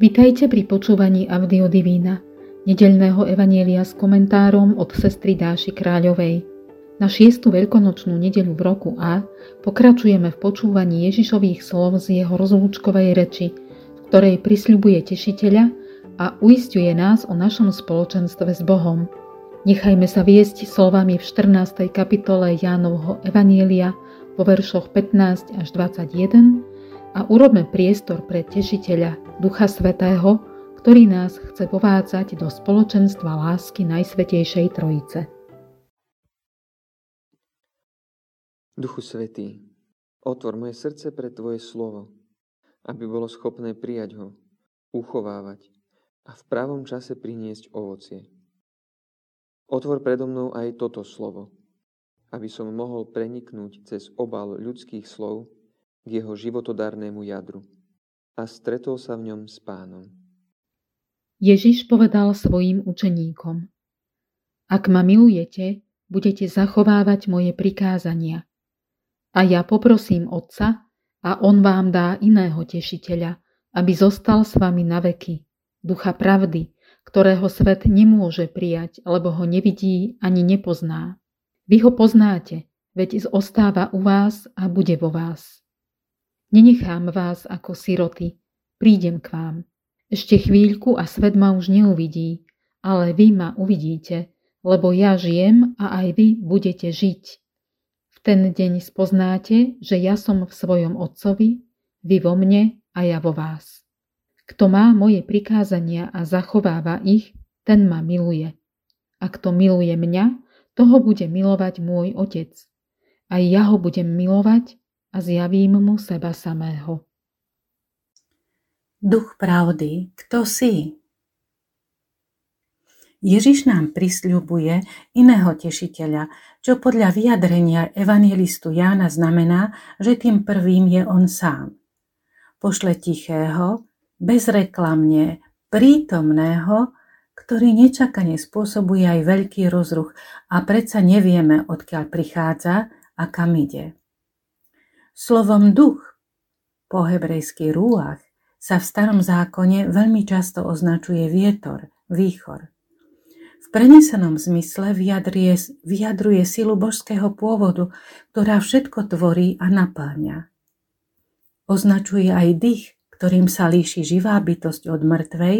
Vitajte pri počúvaní Audio Divína, nedeľného evanielia s komentárom od sestry Dáši Kráľovej. Na šiestu veľkonočnú nedeľu v roku A pokračujeme v počúvaní Ježišových slov z jeho rozlúčkovej reči, v ktorej prisľubuje tešiteľa a uistuje nás o našom spoločenstve s Bohom. Nechajme sa viesť slovami v 14. kapitole Jánovho Evanielia po veršoch 15 až 21 a urobme priestor pre tešiteľa Ducha Svetého, ktorý nás chce povádzať do spoločenstva lásky Najsvetejšej Trojice. Duchu Svetý, otvor moje srdce pre Tvoje slovo, aby bolo schopné prijať ho, uchovávať a v pravom čase priniesť ovocie. Otvor predo mnou aj toto slovo, aby som mohol preniknúť cez obal ľudských slov k jeho životodárnemu jadru a stretol sa v ňom s pánom. Ježiš povedal svojim učeníkom, Ak ma milujete, budete zachovávať moje prikázania. A ja poprosím Otca, a On vám dá iného tešiteľa, aby zostal s vami na veky, ducha pravdy, ktorého svet nemôže prijať, lebo ho nevidí ani nepozná. Vy ho poznáte, veď ostáva u vás a bude vo vás. Nenechám vás ako siroty, prídem k vám. Ešte chvíľku a svet ma už neuvidí, ale vy ma uvidíte, lebo ja žijem a aj vy budete žiť. V ten deň spoznáte, že ja som v svojom Otcovi, vy vo mne a ja vo vás. Kto má moje prikázania a zachováva ich, ten ma miluje. A kto miluje mňa, toho bude milovať môj Otec. A ja ho budem milovať a zjavím mu seba samého. Duch pravdy, kto si? Ježiš nám prisľubuje iného tešiteľa, čo podľa vyjadrenia evangelistu Jána znamená, že tým prvým je on sám. Pošle tichého, bezreklamne, prítomného, ktorý nečakane spôsobuje aj veľký rozruch a predsa nevieme, odkiaľ prichádza a kam ide. Slovom duch, po hebrejsky rúach, sa v starom zákone veľmi často označuje vietor, výchor. V prenesenom zmysle vyjadruje, vyjadruje silu božského pôvodu, ktorá všetko tvorí a naplňa. Označuje aj dých, ktorým sa líši živá bytosť od mŕtvej,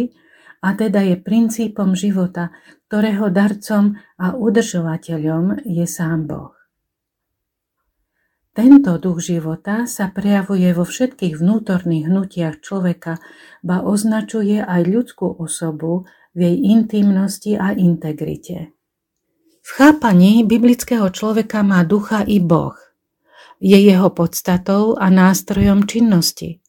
a teda je princípom života, ktorého darcom a udržovateľom je sám Boh. Tento duch života sa prejavuje vo všetkých vnútorných hnutiach človeka, ba označuje aj ľudskú osobu v jej intimnosti a integrite. V chápaní biblického človeka má ducha i Boh. Je jeho podstatou a nástrojom činnosti.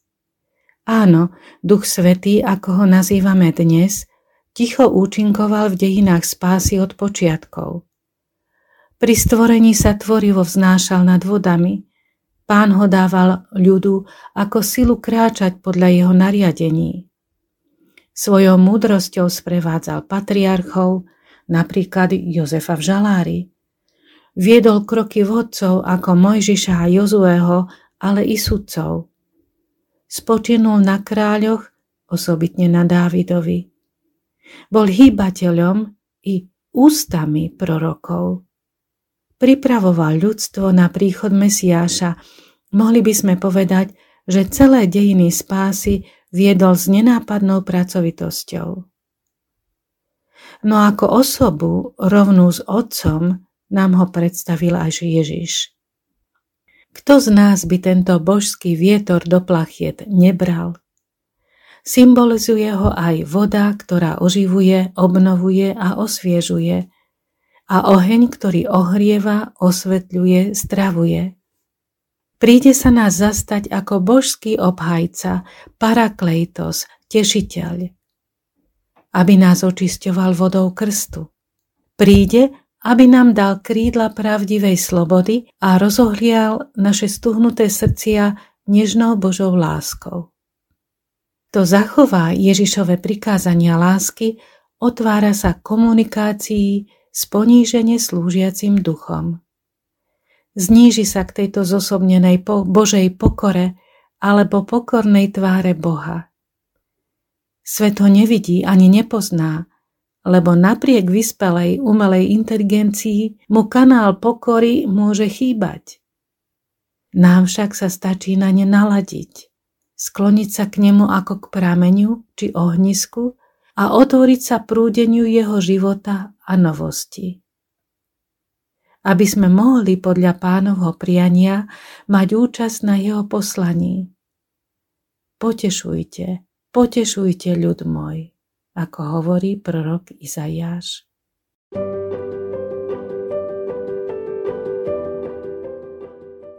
Áno, Duch Svetý, ako ho nazývame dnes, ticho účinkoval v dejinách spásy od počiatkov. Pri stvorení sa tvorivo vznášal nad vodami. Pán ho dával ľudu ako silu kráčať podľa jeho nariadení. Svojou múdrosťou sprevádzal patriarchov, napríklad Jozefa v Žalári. Viedol kroky vodcov ako Mojžiša a Jozueho, ale i sudcov. Spočinul na kráľoch, osobitne na Dávidovi. Bol hýbateľom i ústami prorokov pripravoval ľudstvo na príchod Mesiáša, mohli by sme povedať, že celé dejiny spásy viedol s nenápadnou pracovitosťou. No ako osobu rovnú s Otcom nám ho predstavil až Ježiš. Kto z nás by tento božský vietor do plachiet nebral? Symbolizuje ho aj voda, ktorá oživuje, obnovuje a osviežuje, a oheň, ktorý ohrieva, osvetľuje, stravuje. Príde sa nás zastať ako božský obhajca, parakleitos, tešiteľ, aby nás očisťoval vodou krstu. Príde, aby nám dal krídla pravdivej slobody a rozohlial naše stuhnuté srdcia nežnou Božou láskou. To zachová Ježišove prikázania lásky, otvára sa komunikácii s ponížene slúžiacim duchom. Zníži sa k tejto zosobnenej Božej pokore alebo pokornej tváre Boha. Svet ho nevidí ani nepozná, lebo napriek vyspelej umelej inteligencii mu kanál pokory môže chýbať. Nám však sa stačí na ne naladiť, skloniť sa k nemu ako k prameňu či ohnisku a otvoriť sa prúdeniu jeho života a novosti aby sme mohli podľa pánovho priania mať účasť na jeho poslaní. Potešujte, potešujte ľud môj, ako hovorí prorok Izajáš.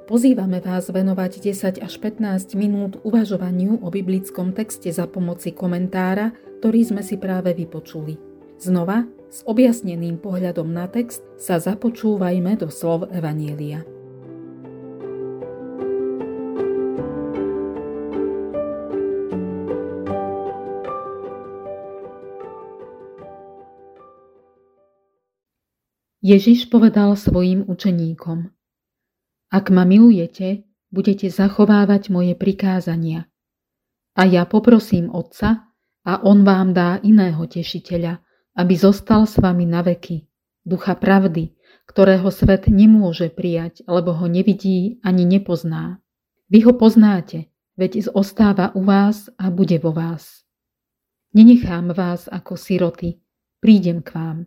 Pozývame vás venovať 10 až 15 minút uvažovaniu o biblickom texte za pomoci komentára, ktorý sme si práve vypočuli. Znova s objasneným pohľadom na text sa započúvajme do slov Evanielia. Ježiš povedal svojim učeníkom Ak ma milujete, budete zachovávať moje prikázania. A ja poprosím Otca, a On vám dá iného tešiteľa, aby zostal s vami na veky, ducha pravdy, ktorého svet nemôže prijať, lebo ho nevidí ani nepozná. Vy ho poznáte, veď zostáva u vás a bude vo vás. Nenechám vás ako siroty, prídem k vám.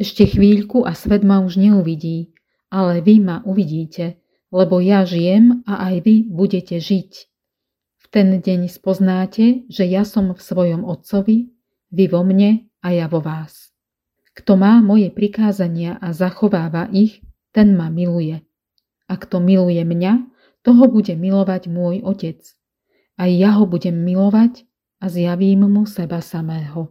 Ešte chvíľku a svet ma už neuvidí, ale vy ma uvidíte, lebo ja žijem a aj vy budete žiť. Ten deň spoznáte, že ja som v svojom Otcovi, vy vo mne a ja vo vás. Kto má moje prikázania a zachováva ich, ten ma miluje. A kto miluje mňa, toho bude milovať môj Otec. A ja ho budem milovať a zjavím mu seba samého.